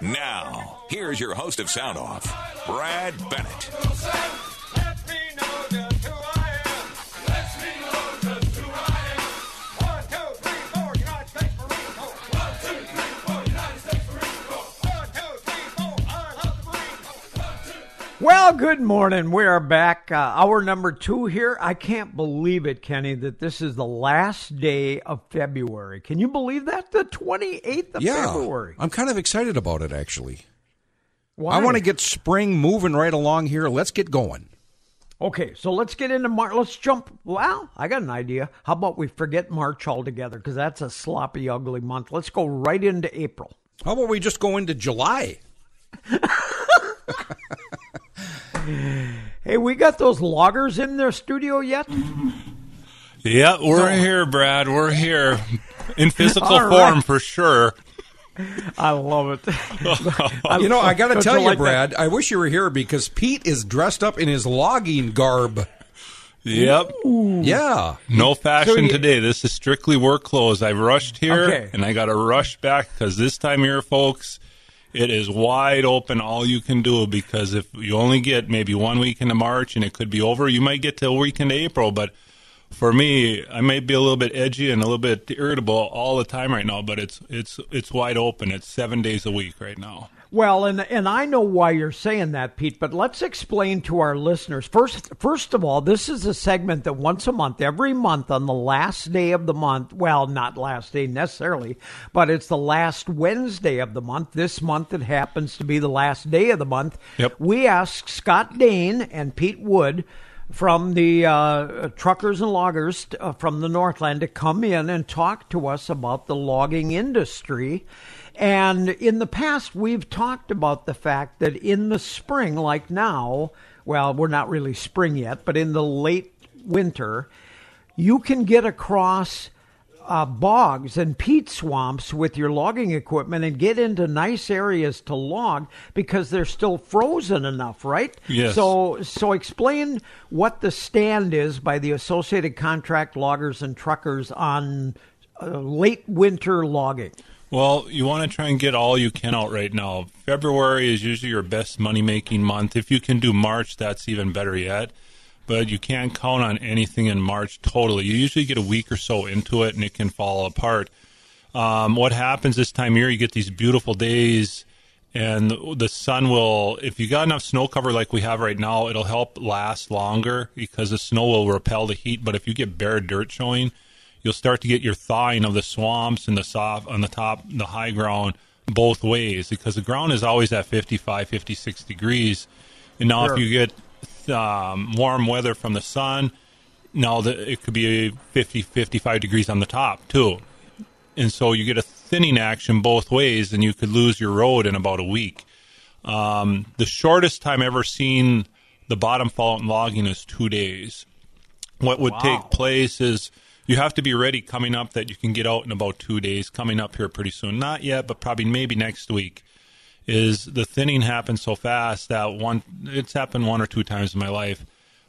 Now, here's your host of Sound Off, Brad Bennett. Well, good morning. We are back. Uh, hour number two here. I can't believe it, Kenny, that this is the last day of February. Can you believe that? The 28th of Yeah, February. I'm kind of excited about it actually. Why? I want to get spring moving right along here. Let's get going. Okay, so let's get into March. Let's jump. Well, I got an idea. How about we forget March altogether? Because that's a sloppy, ugly month. Let's go right into April. How about we just go into July? Hey, we got those loggers in their studio yet? Yeah, we're here, Brad. We're here in physical All right. form for sure. I love it. You know, I got to tell you you, like that? Brad, I wish you were here because Pete is dressed up in his logging garb. Yep. Yeah. No fashion So you- today. This is strictly work clothes. I've rushed here Okay. and I got to rush back because this time here, folks, it is wide open all you can do because if you only get maybe one week into March and it could be over, you might get to a week into April. But for me, I may be a little bit edgy and a little bit irritable all the time right now, but it's it's it's wide open. It's seven days a week right now. Well, and and I know why you're saying that, Pete. But let's explain to our listeners first. First of all, this is a segment that once a month, every month on the last day of the month. Well, not last day necessarily, but it's the last Wednesday of the month. This month, it happens to be the last day of the month. Yep. We ask Scott Dane and Pete Wood from the uh, truckers and loggers uh, from the Northland to come in and talk to us about the logging industry. And in the past, we've talked about the fact that in the spring, like now, well, we're not really spring yet, but in the late winter, you can get across uh, bogs and peat swamps with your logging equipment and get into nice areas to log because they're still frozen enough, right? Yes. So, so explain what the stand is by the Associated Contract Loggers and Truckers on uh, late winter logging. Well, you want to try and get all you can out right now. February is usually your best money making month. If you can do March, that's even better yet. But you can't count on anything in March totally. You usually get a week or so into it and it can fall apart. Um, what happens this time of year, you get these beautiful days and the sun will, if you got enough snow cover like we have right now, it'll help last longer because the snow will repel the heat. But if you get bare dirt showing, you'll start to get your thawing of the swamps and the soft on the top, the high ground both ways because the ground is always at 55, 56 degrees. And now Sure. if you get um, warm weather from the sun, now the, it could be 50, 55 degrees on the top too. And so you get a thinning action both ways and you could lose your road in about a week. Um, the shortest time ever seen the bottom fall out in logging is two days what would take place is you have to be ready coming up that you can get out in about two days coming up here pretty soon. Not yet but probably maybe next week is the thinning happens so fast that one it's happened one or two times in my life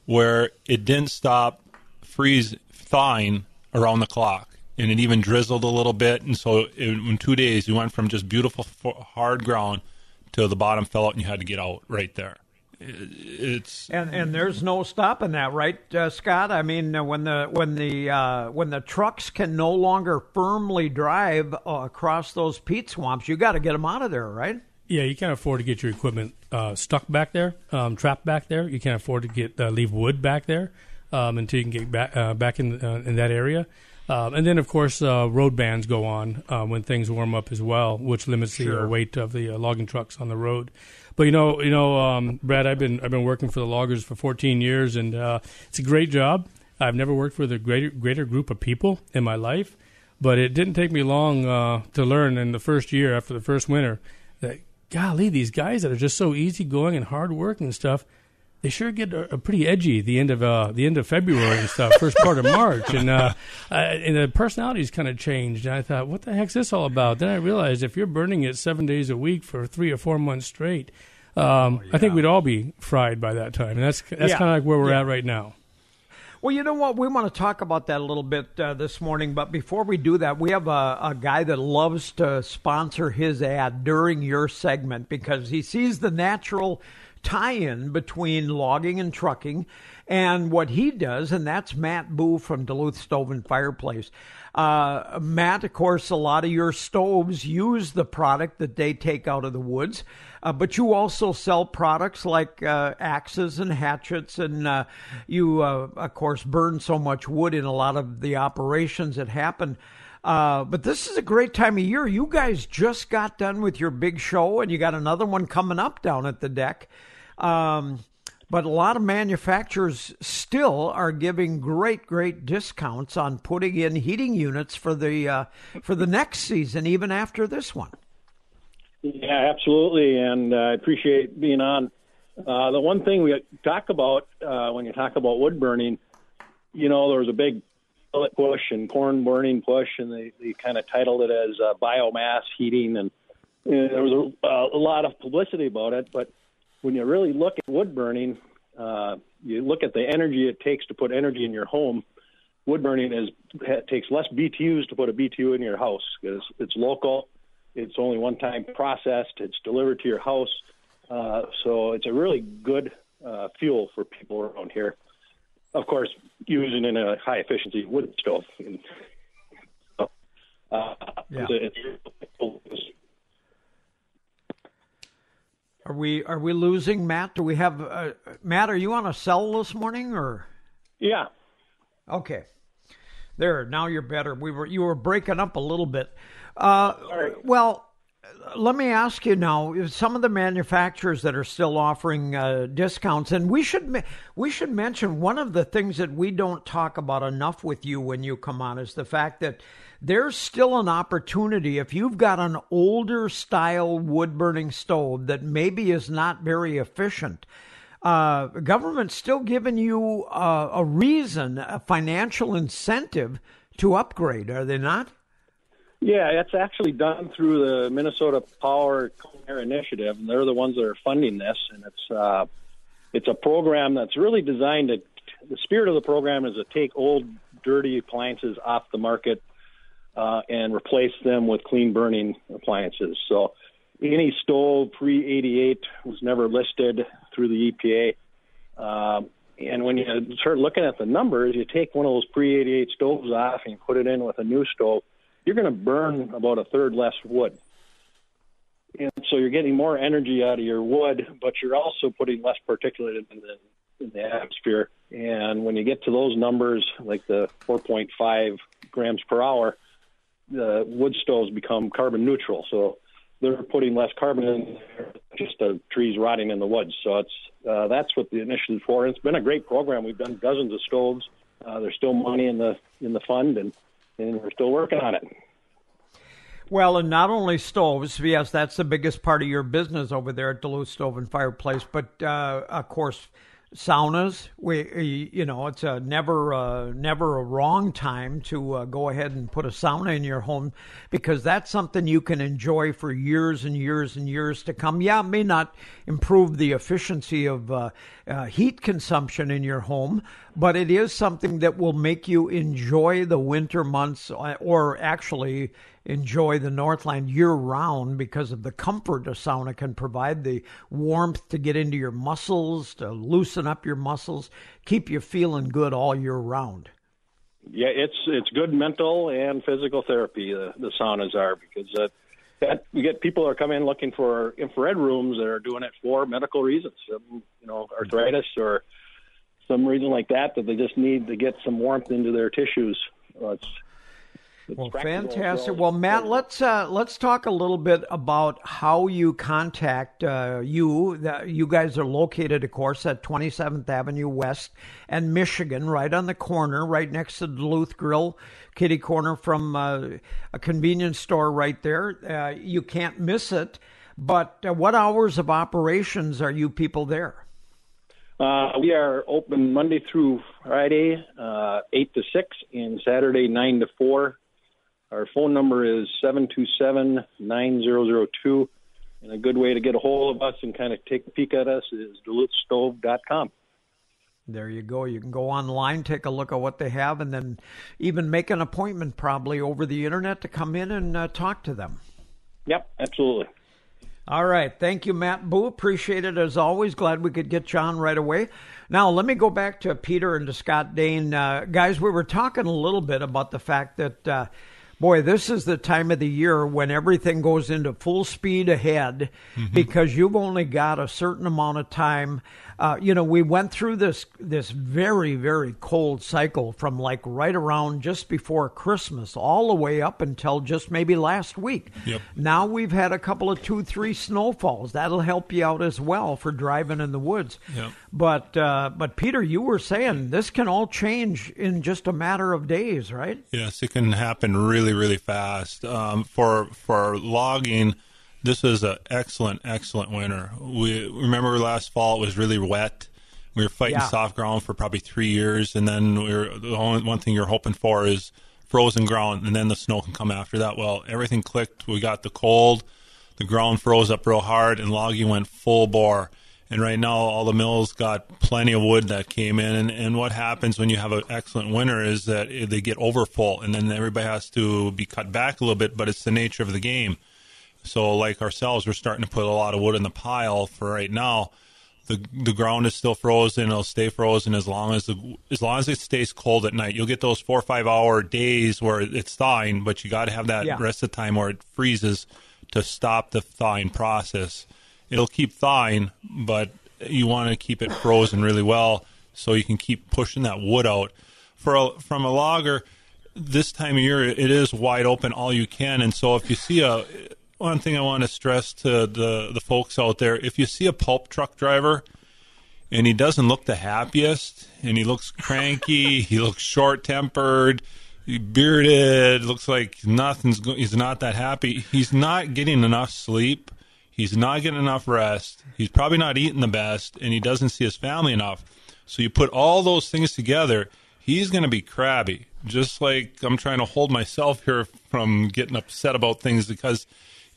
where it didn't stop freeze thawing around the clock. And it even drizzled a little bit. And so in, two days you went from just beautiful hard ground to the bottom fell out and you had to get out right there it's And and there's no stopping that, right, uh, Scott? I mean, uh, when the when the uh, when the trucks can no longer firmly drive uh, across those peat swamps, you got to get them out of there, right? Yeah, you can't afford to get your equipment uh, stuck back there, um, trapped back there. You can't afford to get uh, leave wood back there um, until you can get back uh, back in uh, in that area. Um, and then, of course, uh, road bans go on uh, when things warm up as well, which limits the uh, weight of the uh, logging trucks on the road. But you know, you know, um, Brad, I've been I've been working for the loggers for 14 years, and uh, it's a great job. I've never worked with a greater greater group of people in my life, but it didn't take me long uh, to learn in the first year after the first winter that golly, these guys that are just so easygoing and hard working and stuff, they sure get uh, pretty edgy the end of uh, the end of February and stuff, first part of March, and uh, and the personalities kind of changed. And I thought, what the heck's this all about? Then I realized if you're burning it seven days a week for three or four months straight, um, I think we'd all be fried by that time, and that's that's Yeah. kind of like where we're Yeah. at right now. Well, you know what? We want to talk about that a little bit uh, this morning, but before we do that, we have a, a guy that loves to sponsor his ad during your segment because he sees the natural tie in between logging and trucking and what he does, and that's Matt Boo from Duluth Stove and Fireplace. Uh, Matt, of course, a lot of your stoves use the product that they take out of the woods, uh, but you also sell products like uh, axes and hatchets, and uh, you, uh, of course, burn so much wood in a lot of the operations that happen. Uh, but this is a great time of year. You guys just got done with your big show, and you got another one coming up down at the deck. Um, but a lot of manufacturers still are giving great, great discounts on putting in heating units for the uh, for the next season, even after this one. Yeah, absolutely, and uh, I appreciate being on. Uh, the one thing we talk about uh, when you talk about wood burning, you know, there was a big pellet push and corn burning push, and they, they kind of titled it as uh, biomass heating, and, and there was a, a lot of publicity about it. But when you really look at wood burning, uh, you look at the energy it takes to put energy in your home. Wood burning is takes less BTUs to put a BTU in your house because it's local. It's only one time processed. It's delivered to your house. Uh, so it's a really good uh, fuel for people around here. Of course, using in a high efficiency wood stove. Uh, Yeah. it's a- it's, Are we are we losing Matt? Do we have uh, Matt? Are you on a cell this morning or? yeah. Okay. There, now you're better. We were you were breaking up a little bit. Uh, well, let me ask you now. Some of the manufacturers that are still offering uh, discounts, and we should we should mention one of the things that we don't talk about enough with you when you come on is the fact that there's still an opportunity if you've got an older style wood burning stove that maybe is not very efficient uh, government's still giving you uh, a reason, a financial incentive to upgrade, are they not? Yeah, it's actually done through the Minnesota Power Clean Air Initiative, and they're the ones that are funding this. And it's uh, it's a program that's really designed to. The spirit of the program is to take old, dirty appliances off the market uh, and replace them with clean burning appliances. So, any stove pre '88 was never listed through the EPA. Um, and when you start looking at the numbers, you take one of those pre 88 stoves off and you put it in with a new stove, you're going to burn about a third less wood. And so you're getting more energy out of your wood, but you're also putting less particulate in the, in the atmosphere. And when you get to those numbers, like the 4.5 grams per hour, the wood stoves become carbon neutral. So they're putting less carbon in there, just the trees rotting in the woods. So it's uh, that's what the initiative's for. It's been a great program. We've done dozens of stoves. Uh, there's still money in the in the fund, and and we're still working on it. Well, and not only stoves, yes, that's the biggest part of your business over there at Duluth Stove and Fireplace, but uh, of course, saunas. We, you know, it's a never, uh, never a wrong time to uh, go ahead and put a sauna in your home because that's something you can enjoy for years and years and years to come. Yeah, it may not improve the efficiency of uh, uh, heat consumption in your home, but it is something that will make you enjoy the winter months, uh, or actually enjoy the Northland year round because of the comfort a sauna can provide, the warmth to get into your muscles, to loosen up your muscles, keep you feeling good all year round. Yeah, it's it's good mental and physical therapy. The, the saunas are because uh, that we get people are coming in looking for infrared rooms that are doing it for medical reasons, you know, arthritis or some reason like that that they just need to get some warmth into their tissues. Uh, it's Well, fantastic. Well, Matt, let's uh, let's talk a little bit about how you contact uh, you. That you guys are located, of course, at 27th Avenue West and Michigan, right on the corner, right next to Duluth Grill, kitty corner from uh, a convenience store right there. Uh, you can't miss it. But uh, what hours of operations are you people there? Uh, we are open Monday through Friday, uh, 8 to 6, and Saturday, 9 to 4. Our phone number is 727 9002. And a good way to get a hold of us and kind of take a peek at us is duluthstove.com. There you go. You can go online, take a look at what they have, and then even make an appointment probably over the internet to come in and uh, talk to them. Yep, absolutely. All right. Thank you, Matt Boo. Appreciate it as always. Glad we could get John right away. Now, let me go back to Peter and to Scott Dane. Uh, guys, we were talking a little bit about the fact that, uh, boy, this is the time of the year when everything goes into full speed ahead mm-hmm. because you've only got a certain amount of time. Uh, you know, we went through this this very very cold cycle from like right around just before Christmas all the way up until just maybe last week. Yep. Now we've had a couple of two three snowfalls. That'll help you out as well for driving in the woods. Yep. But uh, but Peter, you were saying this can all change in just a matter of days, right? Yes, it can happen really, really fast. Um, for for logging, this is an excellent, excellent winter. We remember last fall it was really wet. We were fighting Yeah. soft ground for probably three years, and then we were, the only one thing you're hoping for is frozen ground, and then the snow can come after that. Well, everything clicked. We got the cold, the ground froze up real hard, and logging went full bore. And right now, all the mills got plenty of wood that came in. And, and what happens when you have an excellent winter is that they get overfull, and then everybody has to be cut back a little bit. But it's the nature of the game. So, like ourselves, we're starting to put a lot of wood in the pile for right now. The the ground is still frozen. It'll stay frozen as long as the as long as it stays cold at night. You'll get those four or five hour days where it's thawing, but you got to have that Yeah. rest of the time where it freezes to stop the thawing process. It'll keep thawing, but you want to keep it frozen really well so you can keep pushing that wood out. For a, from a logger, this time of year it is wide open all you can, and so if you see a one thing I want to stress to the the folks out there, if you see a pulp truck driver and he doesn't look the happiest and he looks cranky, he looks short tempered, bearded, looks like nothing's go- he's not that happy. He's not getting enough sleep. He's not getting enough rest. He's probably not eating the best and he doesn't see his family enough. So you put all those things together, he's going to be crabby. Just like I'm trying to hold myself here from getting upset about things because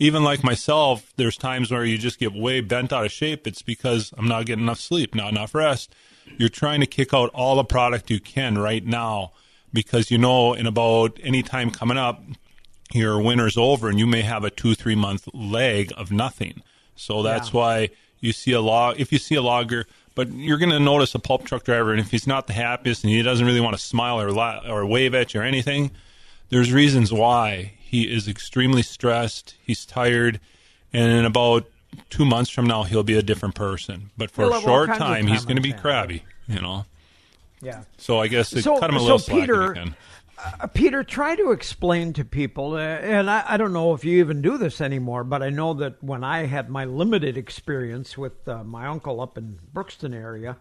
even like myself, there's times where you just get way bent out of shape. It's because I'm not getting enough sleep, not enough rest. You're trying to kick out all the product you can right now because you know in about any time coming up, your winter's over and you may have a two, three month lag of nothing. So that's Yeah. why you see a log, if you see a logger, but you're going to notice a pulp truck driver, and if he's not the happiest and he doesn't really want to smile or, la- or wave at you or anything, there's reasons why. He is extremely stressed, he's tired, and in about two months from now, he'll be a different person. But for He'll a short of time, he's going to be crabby, you know? Yeah. So I guess it So- cut him a so little slack Peter-. Uh, Peter, try to explain to people, uh, and I, I don't know if you even do this anymore, but I know that when I had my limited experience with uh, my uncle up in Brookston area,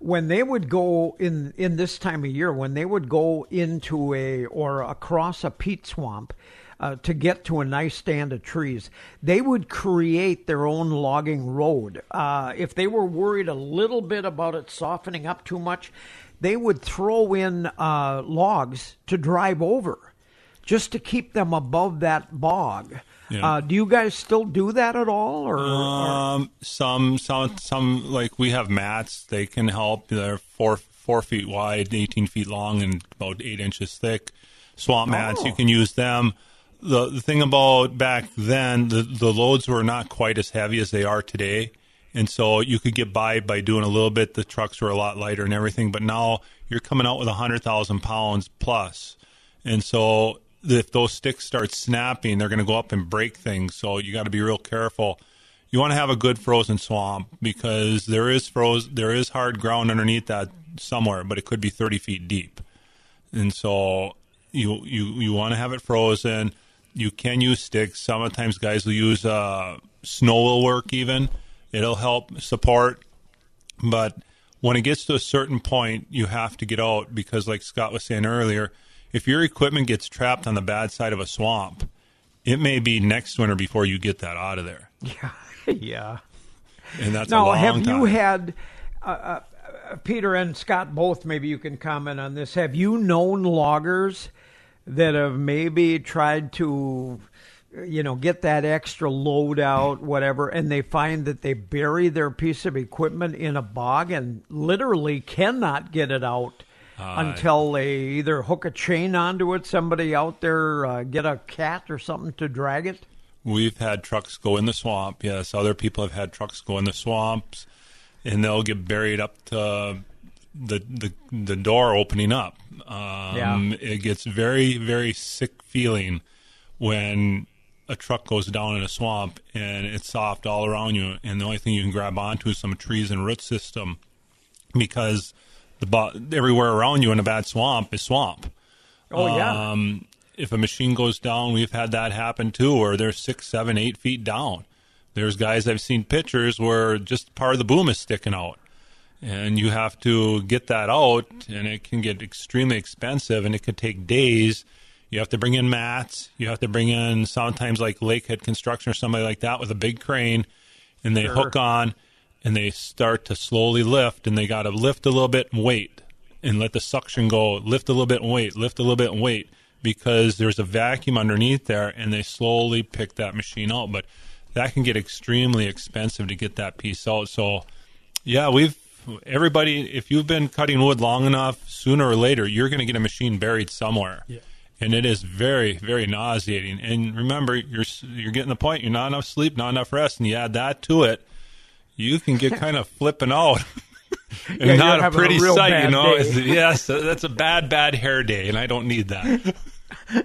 when they would go in in this time of year, when they would go into a or across a peat swamp. Uh, to get to a nice stand of trees, they would create their own logging road. Uh, if they were worried a little bit about it softening up too much, they would throw in uh, logs to drive over just to keep them above that bog. Yeah. Uh, do you guys still do that at all? Or, or- Um, some, some, some like we have mats. They can help. They're four four feet wide, eighteen feet long, and about eight inches thick. Swamp mats. Oh. You can use them. The the thing about back then, the the loads were not quite as heavy as they are today, and so you could get by by doing a little bit. The trucks were a lot lighter and everything, but now you're coming out with a hundred thousand pounds plus, and so if those sticks start snapping, they're going to go up and break things. So you got to be real careful you want to have a good frozen swamp because there is froze there is hard ground underneath that somewhere, but it could be 30 feet deep. And so you you you want to have it frozen. You can use sticks. Sometimes guys will use uh, snow will work even. It'll help support, but when it gets to a certain point, you have to get out because, like Scott was saying earlier, if your equipment gets trapped on the bad side of a swamp, it may be next winter before you get that out of there, yeah, yeah. and that's a Now, have you time. had uh, uh, Peter and Scott both? Maybe you can comment on this. Have you known loggers that have maybe tried to you know, get that extra load out, whatever, and they find that they bury their piece of equipment in a bog and literally cannot get it out until they either hook a chain onto it, somebody out there uh, get a cat or something to drag it. We've had trucks go in the swamp. Yes, other people have had trucks go in the swamps, and they'll get buried up to the the, the door opening up. Um, Yeah. It gets very very sick feeling when a truck goes down in a swamp and it's soft all around you, and the only thing you can grab onto is some trees and root system because the bo- everywhere around you in a bad swamp is swamp. Oh yeah, Um, if a machine goes down, we've had that happen too, where they're six, seven, eight feet down. There's guys I've seen pictures where just part of the boom is sticking out, and you have to get that out, and it can get extremely expensive, and it could take days. You have to bring in mats. You have to bring in sometimes like Lakehead Construction or somebody like that with a big crane, and they Sure. hook on, and they start to slowly lift, and they got to lift a little bit and wait, and let the suction go. Lift a little bit and wait. Lift a little bit and wait because there's a vacuum underneath there, and they slowly pick that machine out. But that can get extremely expensive to get that piece out. So, yeah, we've everybody. If you've been cutting wood long enough, sooner or later, you're going to get a machine buried somewhere. Yeah. And it is very, very nauseating. And remember, you're you're getting the point. You're not enough sleep, not enough rest, and you add that to it, you can get kind of flipping out. and you're not a having a pretty sight, you know. yes, that's a bad, bad hair day, and I don't need that.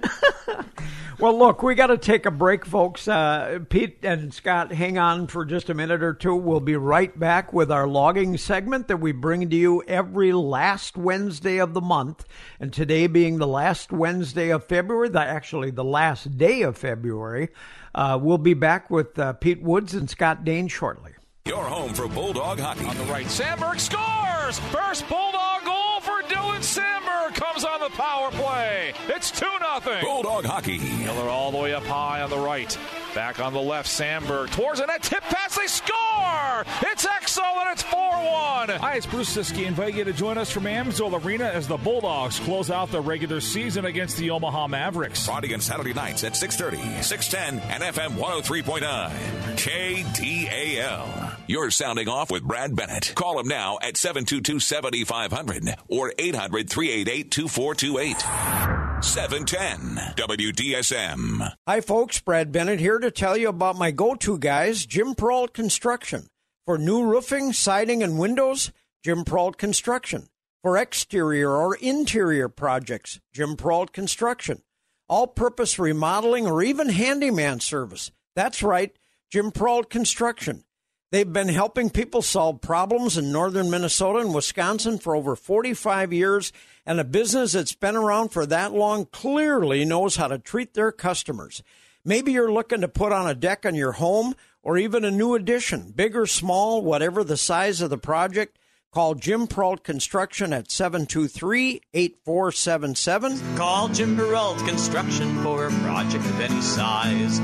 Well, look, we got to take a break, folks. Uh, Pete and Scott, hang on for just a minute or two. We'll be right back with our logging segment that we bring to you every last Wednesday of the month. And today being the last Wednesday of February, the, actually the last day of February, uh, we'll be back with uh, Pete Woods and Scott Dane shortly. Your home for Bulldog hockey. On the right, Samberg scores! First Bulldog goal for Dylan Samberg comes on the power play. It's 2 0. Bulldog hockey. Miller all the way up high on the right. Back on the left, Samberg towards the net. Tip pass, they score! It's Exo and it's 4 1. Hi, it's Bruce Ciskie. Invite you to join us from Amsoil Arena as the Bulldogs close out the regular season against the Omaha Mavericks. Friday and Saturday nights at 6.30, 610, and FM 103.9. KDAL. You're sounding off with Brad Bennett. Call him now at 722-7500 or 800-388-2428. 710 WDSM. Hi, folks. Brad Bennett here to tell you about my go to guys, Jim Peralt Construction. For new roofing, siding, and windows, Jim Peralt Construction. For exterior or interior projects, Jim Peralt Construction. All purpose remodeling or even handyman service. That's right, Jim Peralt Construction. They've been helping people solve problems in northern Minnesota and Wisconsin for over 45 years, and a business that's been around for that long clearly knows how to treat their customers. Maybe you're looking to put on a deck on your home or even a new addition, big or small, whatever the size of the project. Call Jim Peralt Construction at 723 8477. Call Jim Peralt Construction for a project of any size.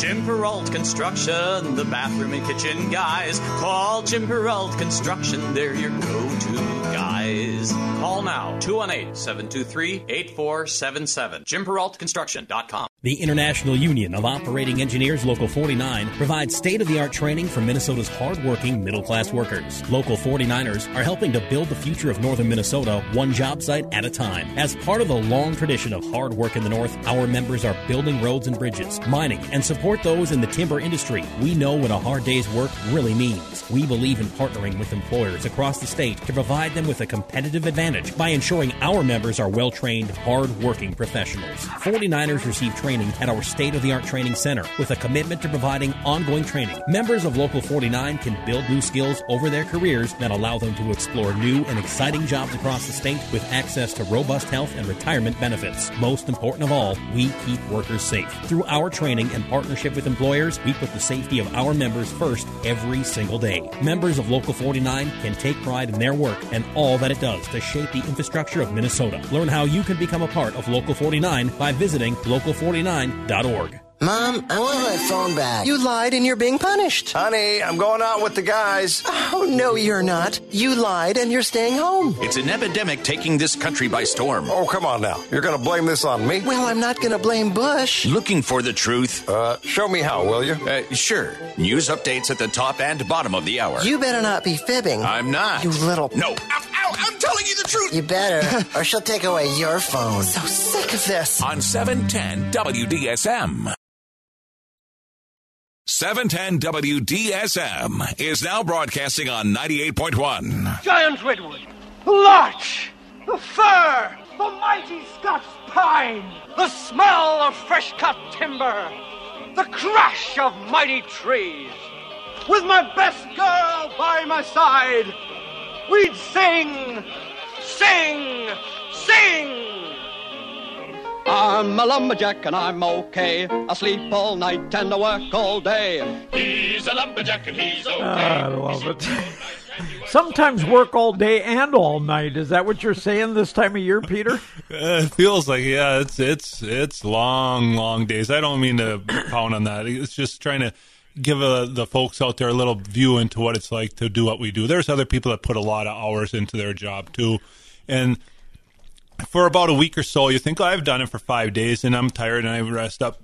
Jim Peralt Construction, the bathroom and kitchen guys. Call Jim Peralt Construction, they're your go-to guys. Call now, 218-723-8477. JimPeraltConstruction.com. The International Union of Operating Engineers Local 49 provides state of the art training for Minnesota's hardworking middle class workers. Local 49ers are helping to build the future of northern Minnesota one job site at a time. As part of a long tradition of hard work in the north, our members are building roads and bridges, mining, and support those in the timber industry. We know what a hard day's work really means. We believe in partnering with employers across the state to provide them with a competitive advantage by ensuring our members are well trained, hard working professionals. 49ers receive training at our state of the art training center with a commitment to providing ongoing training. Members of Local 49 can build new skills over their careers that allow them to explore new and exciting jobs across the state with access to robust health and retirement benefits. Most important of all, we keep workers safe. Through our training and partnership with employers, we put the safety of our members first every single day. Members of Local 49 can take pride in their work and all that it does to shape the infrastructure of Minnesota. Learn how you can become a part of Local 49 by visiting local49.org. Mom, I want my phone back. You lied and you're being punished. Honey, I'm going out with the guys. Oh, no, you're not. You lied and you're staying home. It's an epidemic taking this country by storm. Oh, come on now. You're going to blame this on me? Well, I'm not going to blame Bush. Looking for the truth? Uh, show me how, will you? Uh, sure. News updates at the top and bottom of the hour. You better not be fibbing. I'm not. You little. No. Ow, ow, I'm telling you the truth. You better, or she'll take away your phone. So sick of this. On 710 WDSM. 710 WDSM is now broadcasting on 98.1. Giant redwood, larch, the fir, the mighty Scots pine, the smell of fresh cut timber, the crash of mighty trees. With my best girl by my side, we'd sing, sing, sing. I'm a lumberjack and I'm okay. I sleep all night and I work all day. He's a lumberjack and he's okay. I love it. Sometimes work all day and all night. Is that what you're saying this time of year, Peter? Uh, it feels like yeah, it's it's it's long, long days. I don't mean to pound on that. It's just trying to give uh the folks out there a little view into what it's like to do what we do. There's other people that put a lot of hours into their job too, and for about a week or so, you think oh, I've done it for five days and I'm tired and I rest up.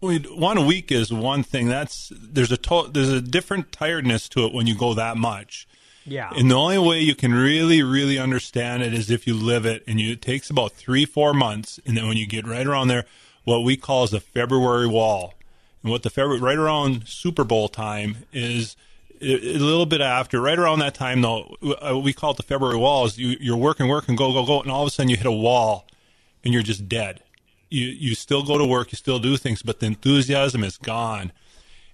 One week is one thing. That's there's a to, there's a different tiredness to it when you go that much. Yeah. And the only way you can really, really understand it is if you live it. And you, it takes about three, four months. And then when you get right around there, what we call is the February wall. And what the February, right around Super Bowl time is a, little bit after, right around that time, though, uh, we call it the February wall, is you, you're working, working, go, go, go. And all of a sudden you hit a wall and you're just dead. You, you still go to work, you still do things, but the enthusiasm is gone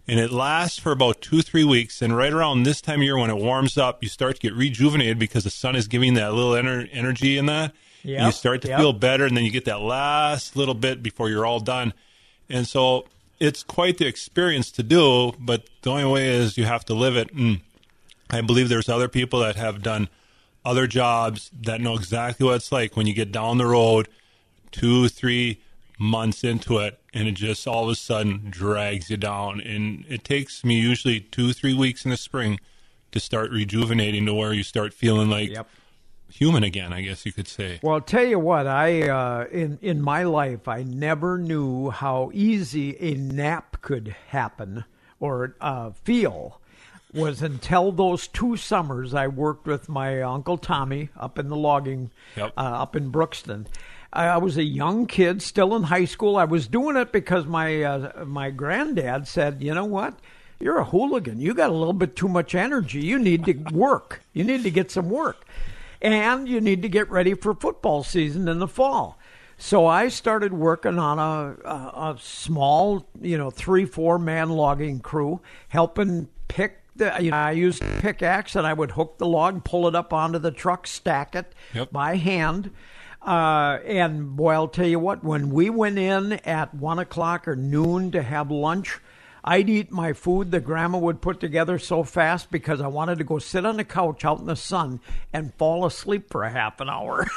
and it lasts for about two three weeks and right around this time of year when it warms up you start to get rejuvenated because the sun is giving that little ener- energy in that and you start to yep. feel better and then you get that last little bit before you're all done and so it's quite the experience to do but the only way is you have to live it and i believe there's other people that have done other jobs that know exactly what it's like when you get down the road two, three months into it, and it just all of a sudden drags you down. And it takes me usually two, three weeks in the spring to start rejuvenating to where you start feeling like Yep. Human again, I guess you could say. Well, I'll tell you what, I uh, in in my life, I never knew how easy a nap could happen or uh, feel. Was until those two summers I worked with my uncle Tommy up in the logging, Yep. uh, up in Brookston. I I was a young kid, still in high school. I was doing it because my uh, my granddad said, "You know what? You're a hooligan. You got a little bit too much energy. You need to work. You need to get some work, and you need to get ready for football season in the fall." So I started working on a, a, a small, you know, three four man logging crew, helping pick. The, you know, I used pickaxe and I would hook the log, pull it up onto the truck, stack it Yep. by hand. Uh, and boy, I'll tell you what, when we went in at one o'clock or noon to have lunch, I'd eat my food that grandma would put together so fast because I wanted to go sit on the couch out in the sun and fall asleep for a half an hour.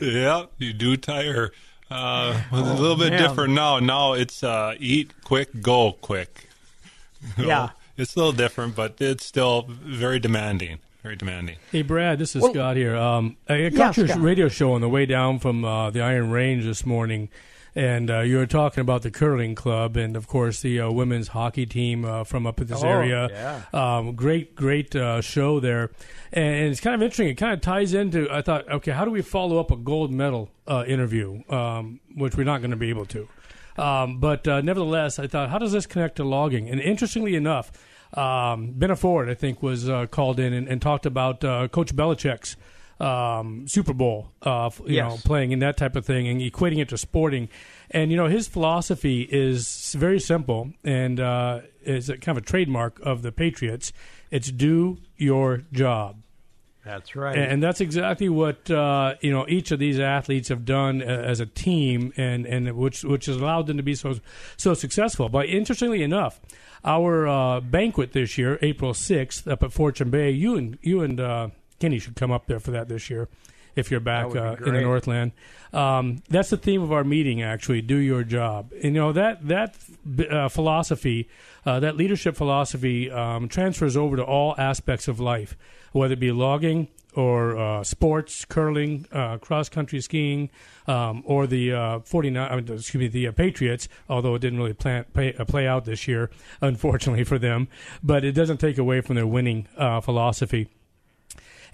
yeah, you do tire. Uh, well, it's a little bit man. different now. Now it's uh, eat quick, go quick. Yeah. It's a little different, but it's still very demanding. Very demanding. Hey, Brad, this is Well- Scott here. Um, I Yeah, caught your Scott. radio show on the way down from uh, the Iron Range this morning, and uh, you were talking about the curling club and, of course, the uh, women's hockey team uh, from up in this Oh, area. yeah. Um, great, great uh, show there. And, and it's kind of interesting. It kind of ties into, I thought, okay, how do we follow up a gold medal uh, interview, um, which we're not going to be able to. Um, but uh, nevertheless, I thought, how does this connect to logging? And interestingly enough, um, Ben Ford, I think, was uh, called in and, and talked about uh, Coach Belichick's um, Super Bowl, uh, you know, playing in that type of thing and equating it to sporting. And you know, his philosophy is very simple and uh, is a kind of a trademark of the Patriots. It's do your job. That's right. And, and that's exactly what uh, you know each of these athletes have done as a team, and, and which which has allowed them to be so so successful. But interestingly enough, our uh, banquet this year, April sixth, up at Fortune Bay, you and you and uh, Kenny should come up there for that this year. if you're back uh, in the. Northland. Um, that's the theme of our meeting. Actually, do your job. And, you know that that uh, philosophy, uh, that leadership philosophy, um, transfers over to all aspects of life, whether it be logging or uh, sports, curling, uh, cross country skiing, um, or the uh, 49, excuse me, the uh, Patriots, although it didn't really plan, play, uh, play out this year, unfortunately for them. But it doesn't take away from their winning uh, philosophy.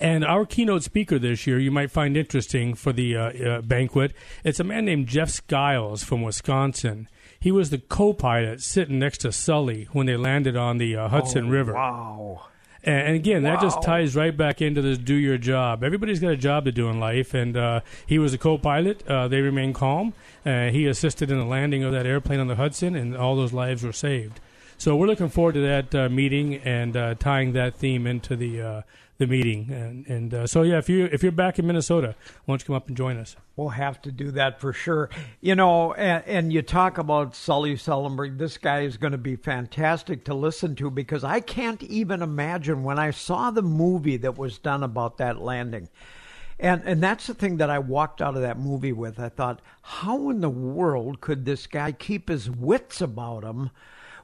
And our keynote speaker this year, you might find interesting for the uh, uh, banquet. It's a man named Jeff Skiles from Wisconsin. He was the co-pilot sitting next to Sully when they landed on the uh, Hudson Oh, River. Wow. And, again, that just ties right back into this do your job. Everybody's got a job to do in life, and uh, he was a co pilot. Uh, they remained calm. Uh, he assisted in the landing of that airplane on the Hudson, and all those lives were saved. So we're looking forward to that uh, meeting and uh, tying that theme into the uh, the meeting. And, and uh, so, yeah, if you if you're back in Minnesota, why don't you come up and join us? We'll have to do that for sure. You know, and, and you talk about Sully Sullenberg. This guy is going to be fantastic to listen to because I can't even imagine when I saw the movie that was done about that landing. And and that's the thing that I walked out of that movie with. I thought, how in the world could this guy keep his wits about him?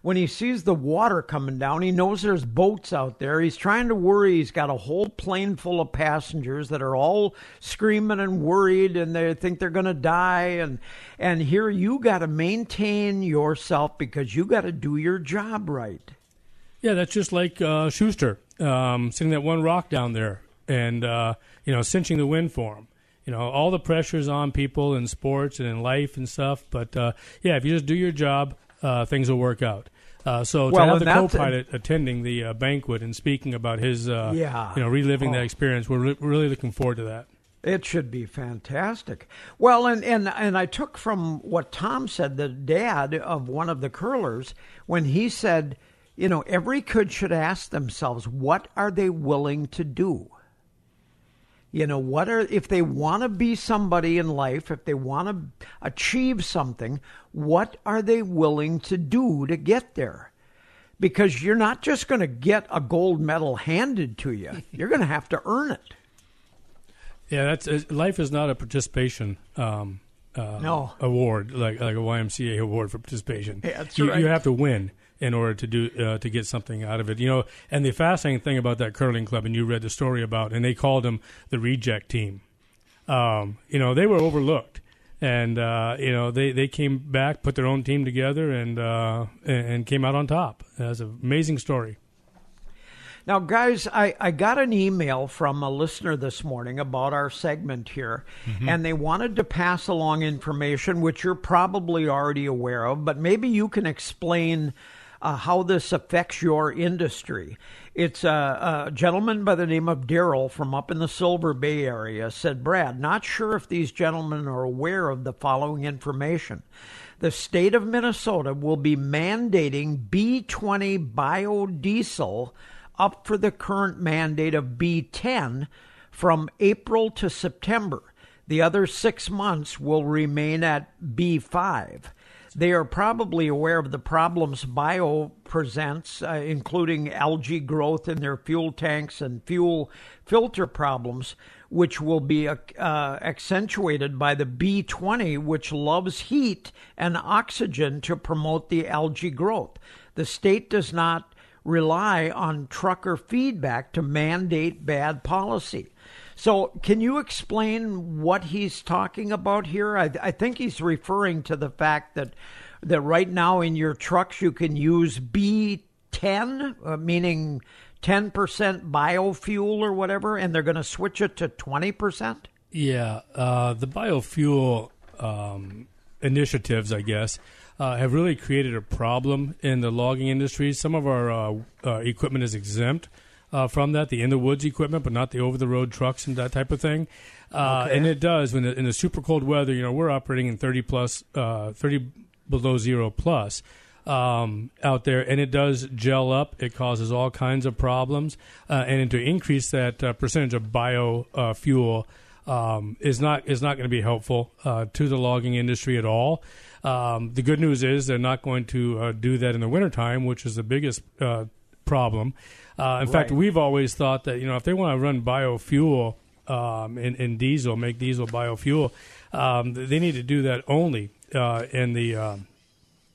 When he sees the water coming down, he knows there's boats out there. He's trying to worry. He's got a whole plane full of passengers that are all screaming and worried, and they think they're going to die. And and here you got to maintain yourself because you got to do your job right. Yeah, that's just like uh, Shuster um, sitting that one rock down there and uh, you know cinching the win for him. You know all the pressures on people in sports and in life and stuff. But uh, yeah, if you just do your job, uh, things will work out. Uh, so Well, to have the co-pilot attending the uh, banquet and speaking about his, uh, Yeah. you know, reliving that Oh. experience, we're re- really looking forward to that. It should be fantastic. Well, and, and and I took from what Tom said, the dad of one of the curlers, when he said, you know, every kid should ask themselves, what are they willing to do? You know, what are if they want to be somebody in life, if they want to achieve something, what are they willing to do to get there? Because you're not just going to get a gold medal handed to you. You're going to have to earn it. Yeah, that's uh, life is not a participation um, uh, No. award like like a YMCA award for participation. Yeah, that's you, right. you have to win in order to do uh, to get something out of it. You know, and the fascinating thing about that curling club, and you read the story about, and they called them the reject team. Um, you know, they were overlooked, and uh, you know they, they came back, put their own team together, and uh, and, came out on top. That's an amazing story. Now, guys, I, I got an email from a listener this morning about our segment here, Mm-hmm. and they wanted to pass along information which you're probably already aware of, but maybe you can explain uh, how this affects your industry. It's a, a gentleman by the name of Daryl from up in the Silver Bay area said, Brad, not sure if these gentlemen are aware of the following information. The state of Minnesota will be mandating B20 biodiesel up for the current mandate of B10 from April to September. The other six months will remain at B5. They are probably aware of the problems bio presents, uh, including algae growth in their fuel tanks and fuel filter problems, which will be uh, uh, accentuated by the B20, which loves heat and oxygen to promote the algae growth. The state does not rely on trucker feedback to mandate bad policy. So, can you explain what he's talking about here? I, I think he's referring to the fact that that right now in your trucks you can use B10, uh, meaning 10% biofuel or whatever, and they're going to switch it to 20%. Yeah, uh, the biofuel um, initiatives, I guess, uh, have really created a problem in the logging industry. Some of our uh, uh, equipment is exempt uh, from that, the in the woods equipment, but not the over the road trucks and that type of thing. Uh, Okay. And it does when the, in the super cold weather. You know, we're operating in thirty plus, uh, thirty below zero plus um, out there, and it does gel up. It causes all kinds of problems, uh, and to increase that uh, percentage of biofuel. uh, um, is not is not going to be helpful uh, to the logging industry at all. Um, the good news is they're not going to uh, do that in the wintertime, which is the biggest uh, problem. Uh, in fact, we've always thought that you know if they want to run biofuel um, in, in diesel, make diesel biofuel. Um, they need to do that only uh, in the um,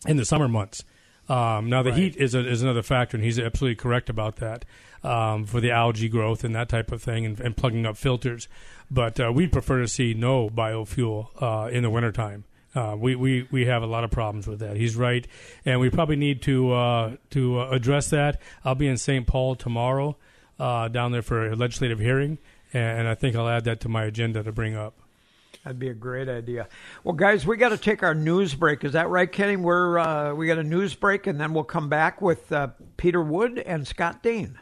in the summer months. Um, now the heat is a, is another factor, and he's absolutely correct about that um, for the algae growth and that type of thing, and, and plugging up filters. But uh, we prefer to see no biofuel uh, in the wintertime. Uh, we, we, we have a lot of problems with that. He's right, and we probably need to uh, to uh, address that. I'll be in St. Paul tomorrow, uh, down there for a legislative hearing, and I think I'll add that to my agenda to bring up. That'd be a great idea. Well, guys, we got to take our news break. Is that right, Kenny? We're uh, we got a news break, and then we'll come back with uh, Peter Wood and Scott Dean.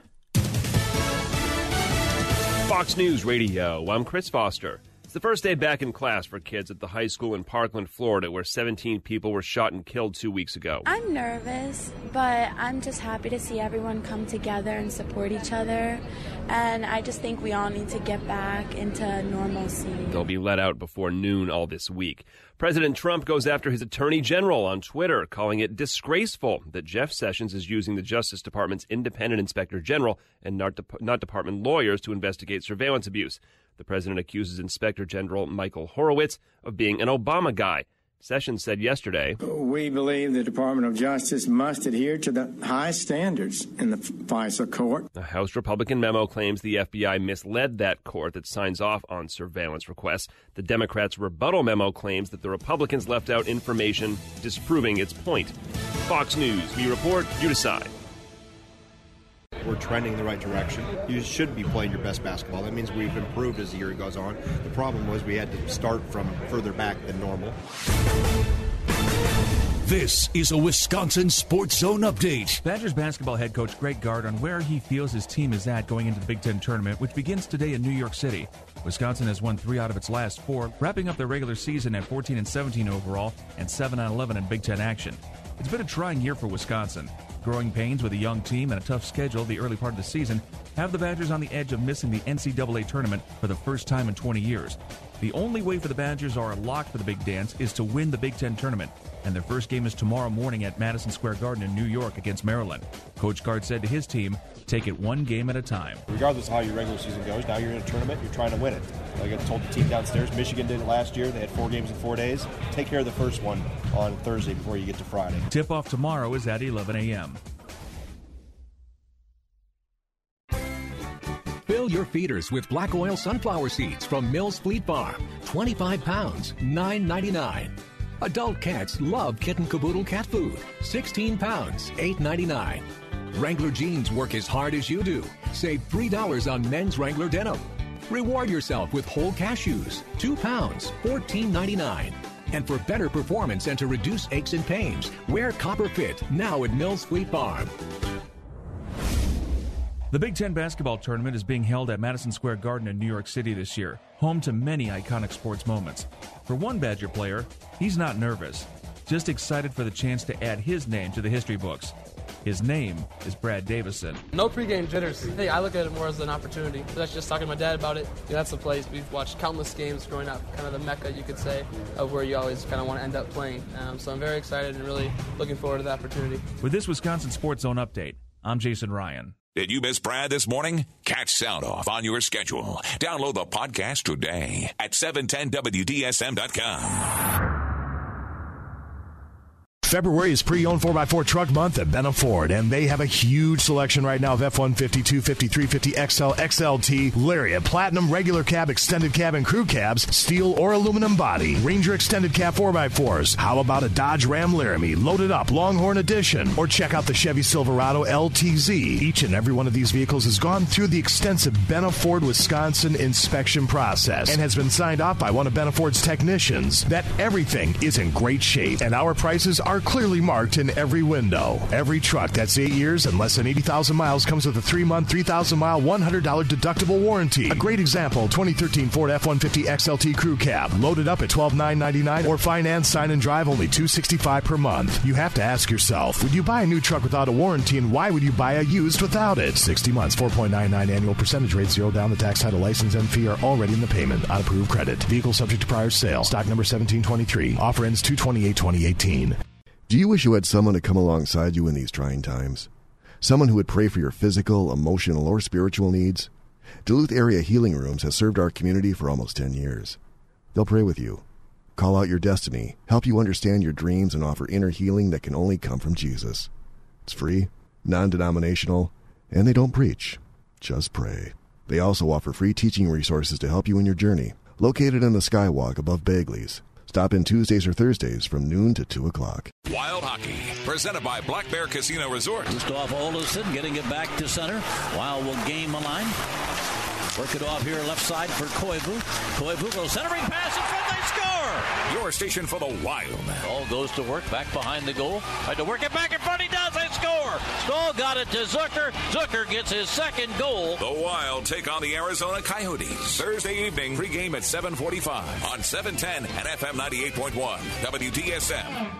Fox News Radio. I'm Chris Foster. It's the first day back in class for kids at the high school in Parkland, Florida, where 17 people were shot and killed two weeks ago. I'm nervous, but I'm just happy to see everyone come together and support each other. And I just think we all need to get back into normalcy. They'll be let out before noon all this week. President Trump goes after his attorney general on Twitter, calling it disgraceful that Jeff Sessions is using the Justice Department's independent inspector general and not, dep- not department lawyers to investigate surveillance abuse. The president accuses Inspector General Michael Horowitz of being an Obama guy. Sessions said yesterday We believe the Department of Justice must adhere to the highest standards in the FISA court. A House Republican memo claims the FBI misled that court that signs off on surveillance requests. The Democrats' rebuttal memo claims that the Republicans left out information disproving its point. Fox News, we report, you decide. We're trending in the right direction. You should be playing your best basketball. That means we've improved as the year goes on. The problem was we had to start from further back than normal. This is a Wisconsin Sports Zone update. Badgers basketball head coach Greg Gard on where he feels his team is at going into the Big Ten tournament, which begins today in New York City. Wisconsin has won three out of its last four, wrapping up their regular season at 14 and 17 overall and 7 on 11 in Big Ten action. It's been a trying year for Wisconsin. Growing pains with a young team and a tough schedule the early part of the season have the Badgers on the edge of missing the NCAA tournament for the first time in 20 years. The only way for the Badgers are a lock for the big dance is to win the Big Ten tournament, and their first game is tomorrow morning at Madison Square Garden in New York against Maryland. Coach Gard said to his team, take it one game at a time. Regardless of how your regular season goes, now you're in a tournament, you're trying to win it. Like I told the team downstairs, Michigan did it last year. They had four games in four days. Take care of the first one on Thursday before you get to Friday. Tip off tomorrow is at 11 a.m. Fill your feeders with black oil sunflower seeds from Mills Fleet Farm. 25 pounds, $9.99. Adult cats love Kit & Kaboodle cat food. 16 pounds, $8.99. Wrangler jeans work as hard as you do. Save $3 on men's Wrangler denim. Reward yourself with whole cashews. 2 pounds, $14.99. And for better performance and to reduce aches and pains, wear Copper Fit now at Mills Fleet Farm. The Big Ten basketball tournament is being held at Madison Square Garden in New York City this year, home to many iconic sports moments. For one Badger player, he's not nervous, just excited for the chance to add his name to the history books. His name is Brad Davison. No pregame jitters. Hey, I look at it more as an opportunity. That's just talking to my dad about it. Yeah, that's the place. We've watched countless games growing up, kind of the mecca, you could say, of where you always kind of want to end up playing. Um, so I'm very excited and really looking forward to the opportunity. With this Wisconsin Sports Zone update, I'm Jason Ryan. Did you miss Brad this morning? Catch Sound Off on your schedule. Download the podcast today at 710WDSM.com. February is pre-owned 4x4 truck month at Benham Ford, and they have a huge selection right now of F-150, 250, 350, XL, XLT, Lariat, Platinum, regular cab, extended cab, and crew cabs, steel or aluminum body, Ranger extended cab 4x4s. How about a Dodge Ram Laramie, loaded up, Longhorn Edition, or check out the Chevy Silverado LTZ. Each and every one of these vehicles has gone through the extensive Benham Ford Wisconsin inspection process and has been signed off by one of Benham Ford's technicians that everything is in great shape, and our prices are clearly marked in every window. Every truck that's eight years and less than 80,000 miles comes with a three month, 3,000 mile, $100 deductible warranty. A great example 2013 Ford F 150 XLT Crew Cab, loaded up at 12,999 or finance, sign and drive only 265 per month. You have to ask yourself would you buy a new truck without a warranty and why would you buy a used without it? 60 months, 4.99 annual percentage rate, zero down. The tax title license and fee are already in the payment on approved credit. Vehicle subject to prior sale. Stock number 1723. Offer ends 228 2018. Do you wish you had someone to come alongside you in these trying times? Someone who would pray for your physical, emotional, or spiritual needs? Duluth Area Healing Rooms has served our community for almost 10 years. They'll pray with you, call out your destiny, help you understand your dreams, and offer inner healing that can only come from Jesus. It's free, non denominational, and they don't preach, just pray. They also offer free teaching resources to help you in your journey, located in the Skywalk above Bagley's. Stop in Tuesdays or Thursdays from noon to 2 o'clock. Wild Hockey, presented by Black Bear Casino Resort. Just off Olison, getting it back to center. Wild will game the line. Work it off here left side for Koivu. Koivu goes centering pass in front. Your station for the Wild. Ball goes to work back behind the goal. Tried to work it back in front. He does. They score. Staal got it to Zucker. Zucker gets his second goal. The Wild take on the Arizona Coyotes Thursday evening pregame at 7:45 on 710 and FM 98.1 WDSM.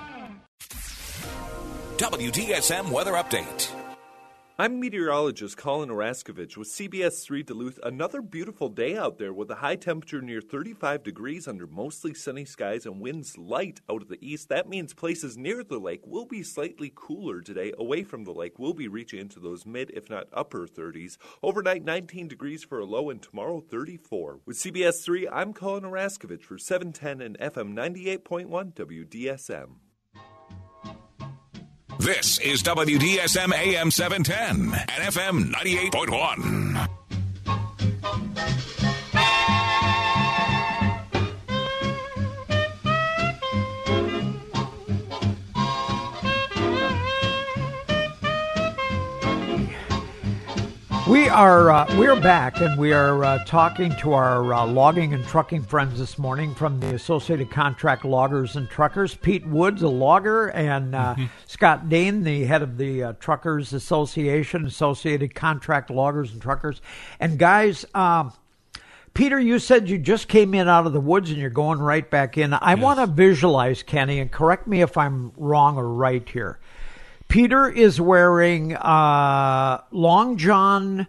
WDSM weather update. I'm meteorologist Colin Oraskovich with CBS 3 Duluth. Another beautiful day out there with a high temperature near 35 degrees under mostly sunny skies and winds light out of the east. That means places near the lake will be slightly cooler today. Away from the lake, we'll be reaching into those mid, if not upper 30s. Overnight, 19 degrees for a low, and tomorrow, 34. With CBS 3, I'm Colin Oraskovich for 710 and FM 98.1 WDSM. This is WDSM AM 710 and FM 98.1. are uh, we are back, and we are uh, talking to our uh, logging and trucking friends this morning from the Associated Contract Loggers and Truckers. Pete Woods, a logger, and uh, Scott Dane, the head of the uh, Truckers Association, Associated Contract Loggers and Truckers. And guys, um, Peter, you said you just came in out of the woods and you're going right back in. I want to visualize Kenny, and correct me if I'm wrong or right here. Peter is wearing uh, long john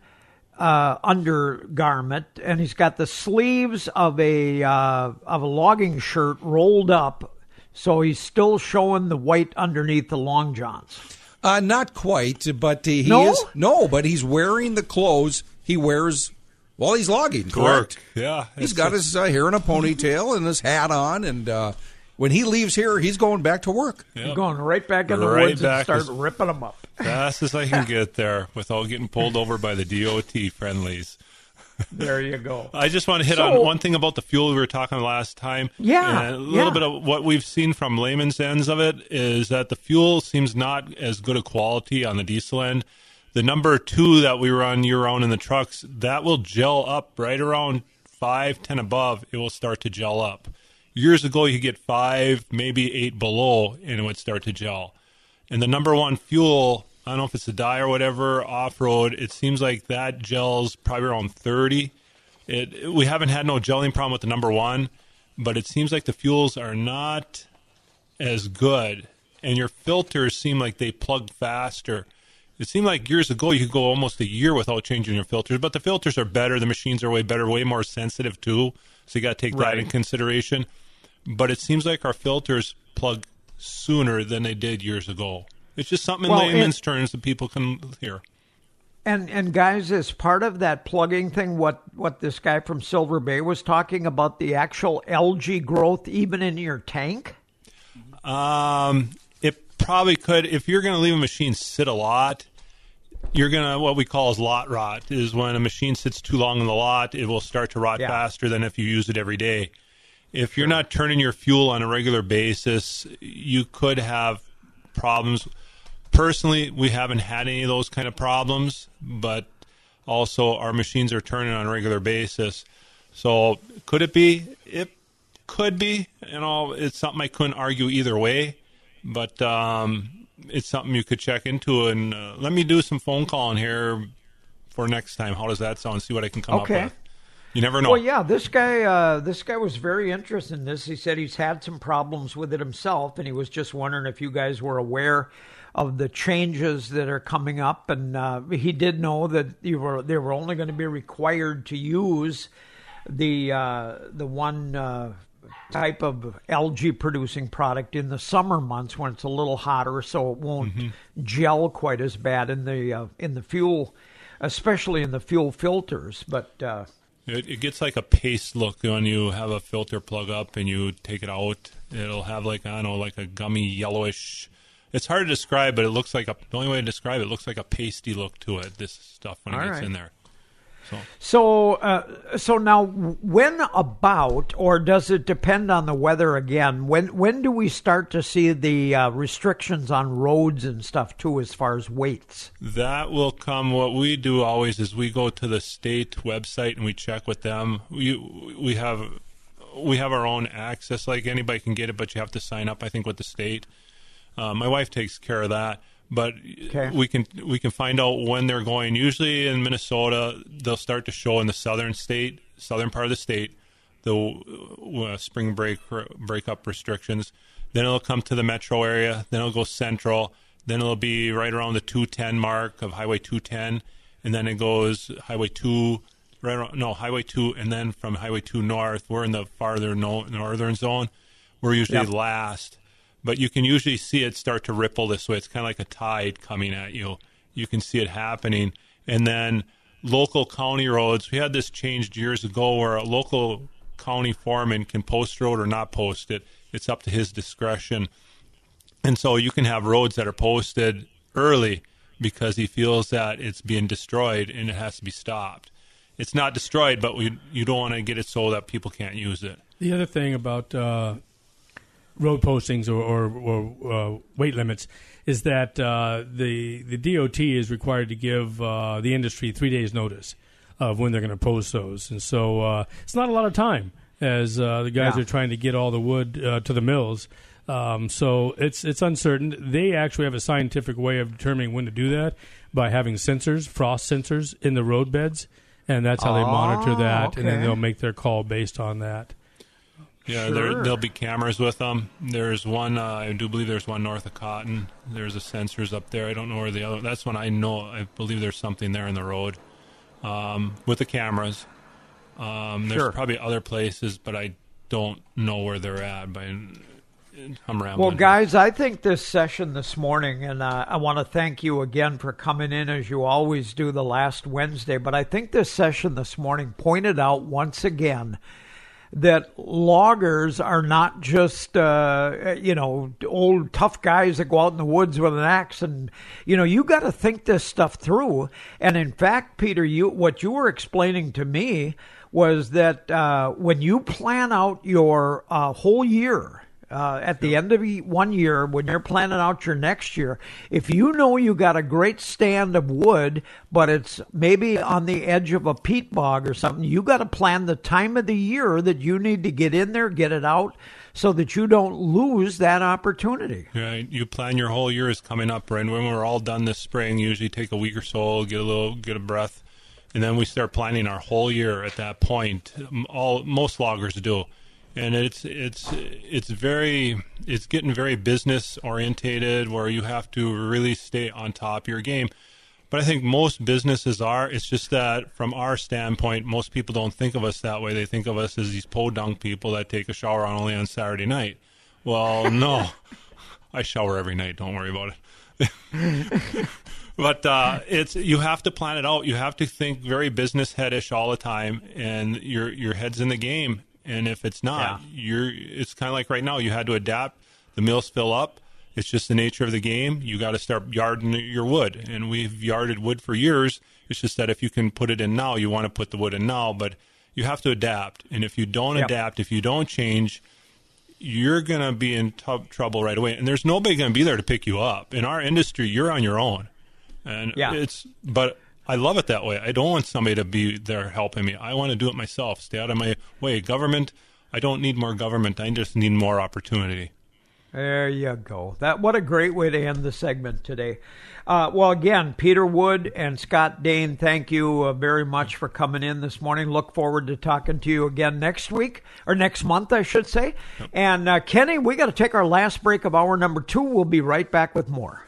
uh, undergarment, and he's got the sleeves of a uh, of a logging shirt rolled up, so he's still showing the white underneath the long johns. Uh, not quite, but uh, he No? is no, but he's wearing the clothes he wears while he's logging. Correct? Yeah, He's it's got a- his uh, hair in a ponytail and his hat on, and uh, when he leaves here, he's going back to work. He's going right back in the Right woods and start as- ripping them up. Fast as I can get there without getting pulled over by the DOT friendlies. There you go. I just want to hit So- on one thing about the fuel we were talking last time. Yeah, And a little yeah. bit of what we've seen from layman's ends of it is that the fuel seems not as good a quality on the diesel end. The number two that we run year round in the trucks, that will gel up right around five, ten above. It will start to gel up. Years ago, you could get five, maybe eight below, and it would start to gel. And the number one fuel, I don't know if it's a dye or whatever, off road, it seems like that gels probably around 30. It, we haven't had no gelling problem with the number one, but it seems like the fuels are not as good, and your filters seem like they plug faster. It seemed like years ago you could go almost a year without changing your filters, but the filters are better. The machines are way better, way more sensitive too. So you got to take that Right. in consideration. But it seems like our filters plug sooner than they did years ago. It's just something in Well, layman's it- terms that people can hear. And and guys, as part of that plugging thing, what what this guy from Silver Bay was talking about the actual algae growth even in your tank. Um, it probably could. If you're going to leave a machine sit a lot, you're going to what we call is lot rot is when a machine sits too long in the lot, it will start to rot Yeah. faster than if you use it every day. If you're not turning your fuel on a regular basis, you could have problems. Personally, we haven't had any of those kind of problems, but also our machines are turning on a regular basis. So could it be? It could be. You know, it's something I couldn't argue either way, but um, it's something you could check into. And uh, let me do some phone calling here for next time. How does that sound? See what I can come Okay. up with. You never know. Well, yeah, this guy, uh, this guy was very interested in this. He said he's had some problems with it himself, and he was just wondering if you guys were aware of the changes that are coming up. And uh, he did know that you were they were only going to be required to use the uh, the one. Uh, type of algae producing product in the summer months when it's a little hotter so it won't gel quite as bad in the uh, in the fuel especially in the fuel filters. But uh, It, it gets like a paste look when you have a filter plug up and you take it out. It'll have like I don't know, like a gummy yellowish. It's hard to describe, but it looks like a. The only way to describe it, it looks like a pasty look to it. This stuff when it All gets right. in there. So, uh, so now, when about, or does it depend on the weather again? When when do we start to see the uh, restrictions on roads and stuff too, as far as weights? That will come. What we do always is we go to the state website and we check with them. We we have we have our own access. Like anybody can get it, but you have to sign up. I think with the state. Uh, my wife takes care of that, but Okay. we can we can find out when they're going. Usually in Minnesota, they'll start to show in the southern state, southern part of the state, the uh, spring break break up restrictions. Then it'll come to the metro area. Then it'll go central. Then it'll be right around the 210 mark of Highway 210, and then it goes Highway 2, right around, no Highway 2, and then from Highway 2 north. We're in the farther no, northern zone. We're usually Yep. last, but you can usually see it start to ripple this way. It's kind of like a tide coming at you. You can see it happening, and then local county roads. We had this changed years ago where a local county foreman can post road or not post it. It's up to his discretion. And so you can have roads that are posted early because he feels that it's being destroyed and it has to be stopped. It's not destroyed, but we, you don't want to get it so that people can't use it. The other thing about uh, road postings or, or, or uh, weight limits is that uh, the the DOT is required to give uh, the industry three days notice of when they're going to post those, and so uh, it's not a lot of time as uh, the guys Yeah. are trying to get all the wood uh, to the mills. Um, so it's it's uncertain. They actually have a scientific way of determining when to do that by having sensors, frost sensors in the road beds, and that's how they monitor Oh, that, and then they'll make their call based on that. Yeah, there, there'll be cameras with them. There's one, uh, I do believe there's one north of Cotton. There's a sensors up there. I don't know where the other. That's one I know. I believe there's something there in the road um, with the cameras. Um, there's Sure. probably other places, but I don't know where they're at. But I'm rambling. Well, guys, I think this session this morning, and uh, I want to thank you again for coming in as you always do the last Wednesday. But I think this session this morning pointed out once again that loggers are not just uh, you know old tough guys that go out in the woods with an axe and you know you got to think this stuff through. And in fact peter you what you were explaining to me was that uh, when you plan out your uh, whole year uh, at the end of one year, when you're planning out your next year, if you know you got a great stand of wood, but it's maybe on the edge of a peat bog or something, you got to plan the time of the year that you need to get in there, get it out, so that you don't lose that opportunity. Right. You plan your whole year is coming up, right? And when we're all done this spring, usually take a week or so, get a little, get a breath, and then we start planning our whole year at that point. All most loggers do, and it's it's it's very it's getting very business orientated where you have to really stay on top of your game. But I think most businesses are. It's just that from our standpoint, most people don't think of us that way. They think of us as these podunk people that take a shower only on Saturday night. Well, no. I shower every night. Don't worry about it. but uh, it's you have to plan it out. You have to think very business headish all the time, and your your head's in the game. And if it's not, you're. It's kind of like right now. You had to adapt. The mills fill up. It's just the nature of the game. You got to start yarding your wood, and we've yarded wood for years. It's just that if you can put it in now, you want to put the wood in now, but you have to adapt. And if you don't Yep. adapt, if you don't change, you're going to be in tou- trouble right away. And there's nobody going to be there to pick you up. In our industry, you're on your own. And Yeah. it's, but I love it that way. I don't want somebody to be there helping me. I want to do it myself, stay out of my way. Government, I don't need more government. I just need more opportunity. There you go. That what a great way to end the segment today. Uh, well, again, Peter Wood and Scott Dane, thank you uh, very much for coming in this morning. Look forward to talking to you again next week or next month, I should say. And uh, Kenny, we got to take our last break of hour number two. We'll be right back with more.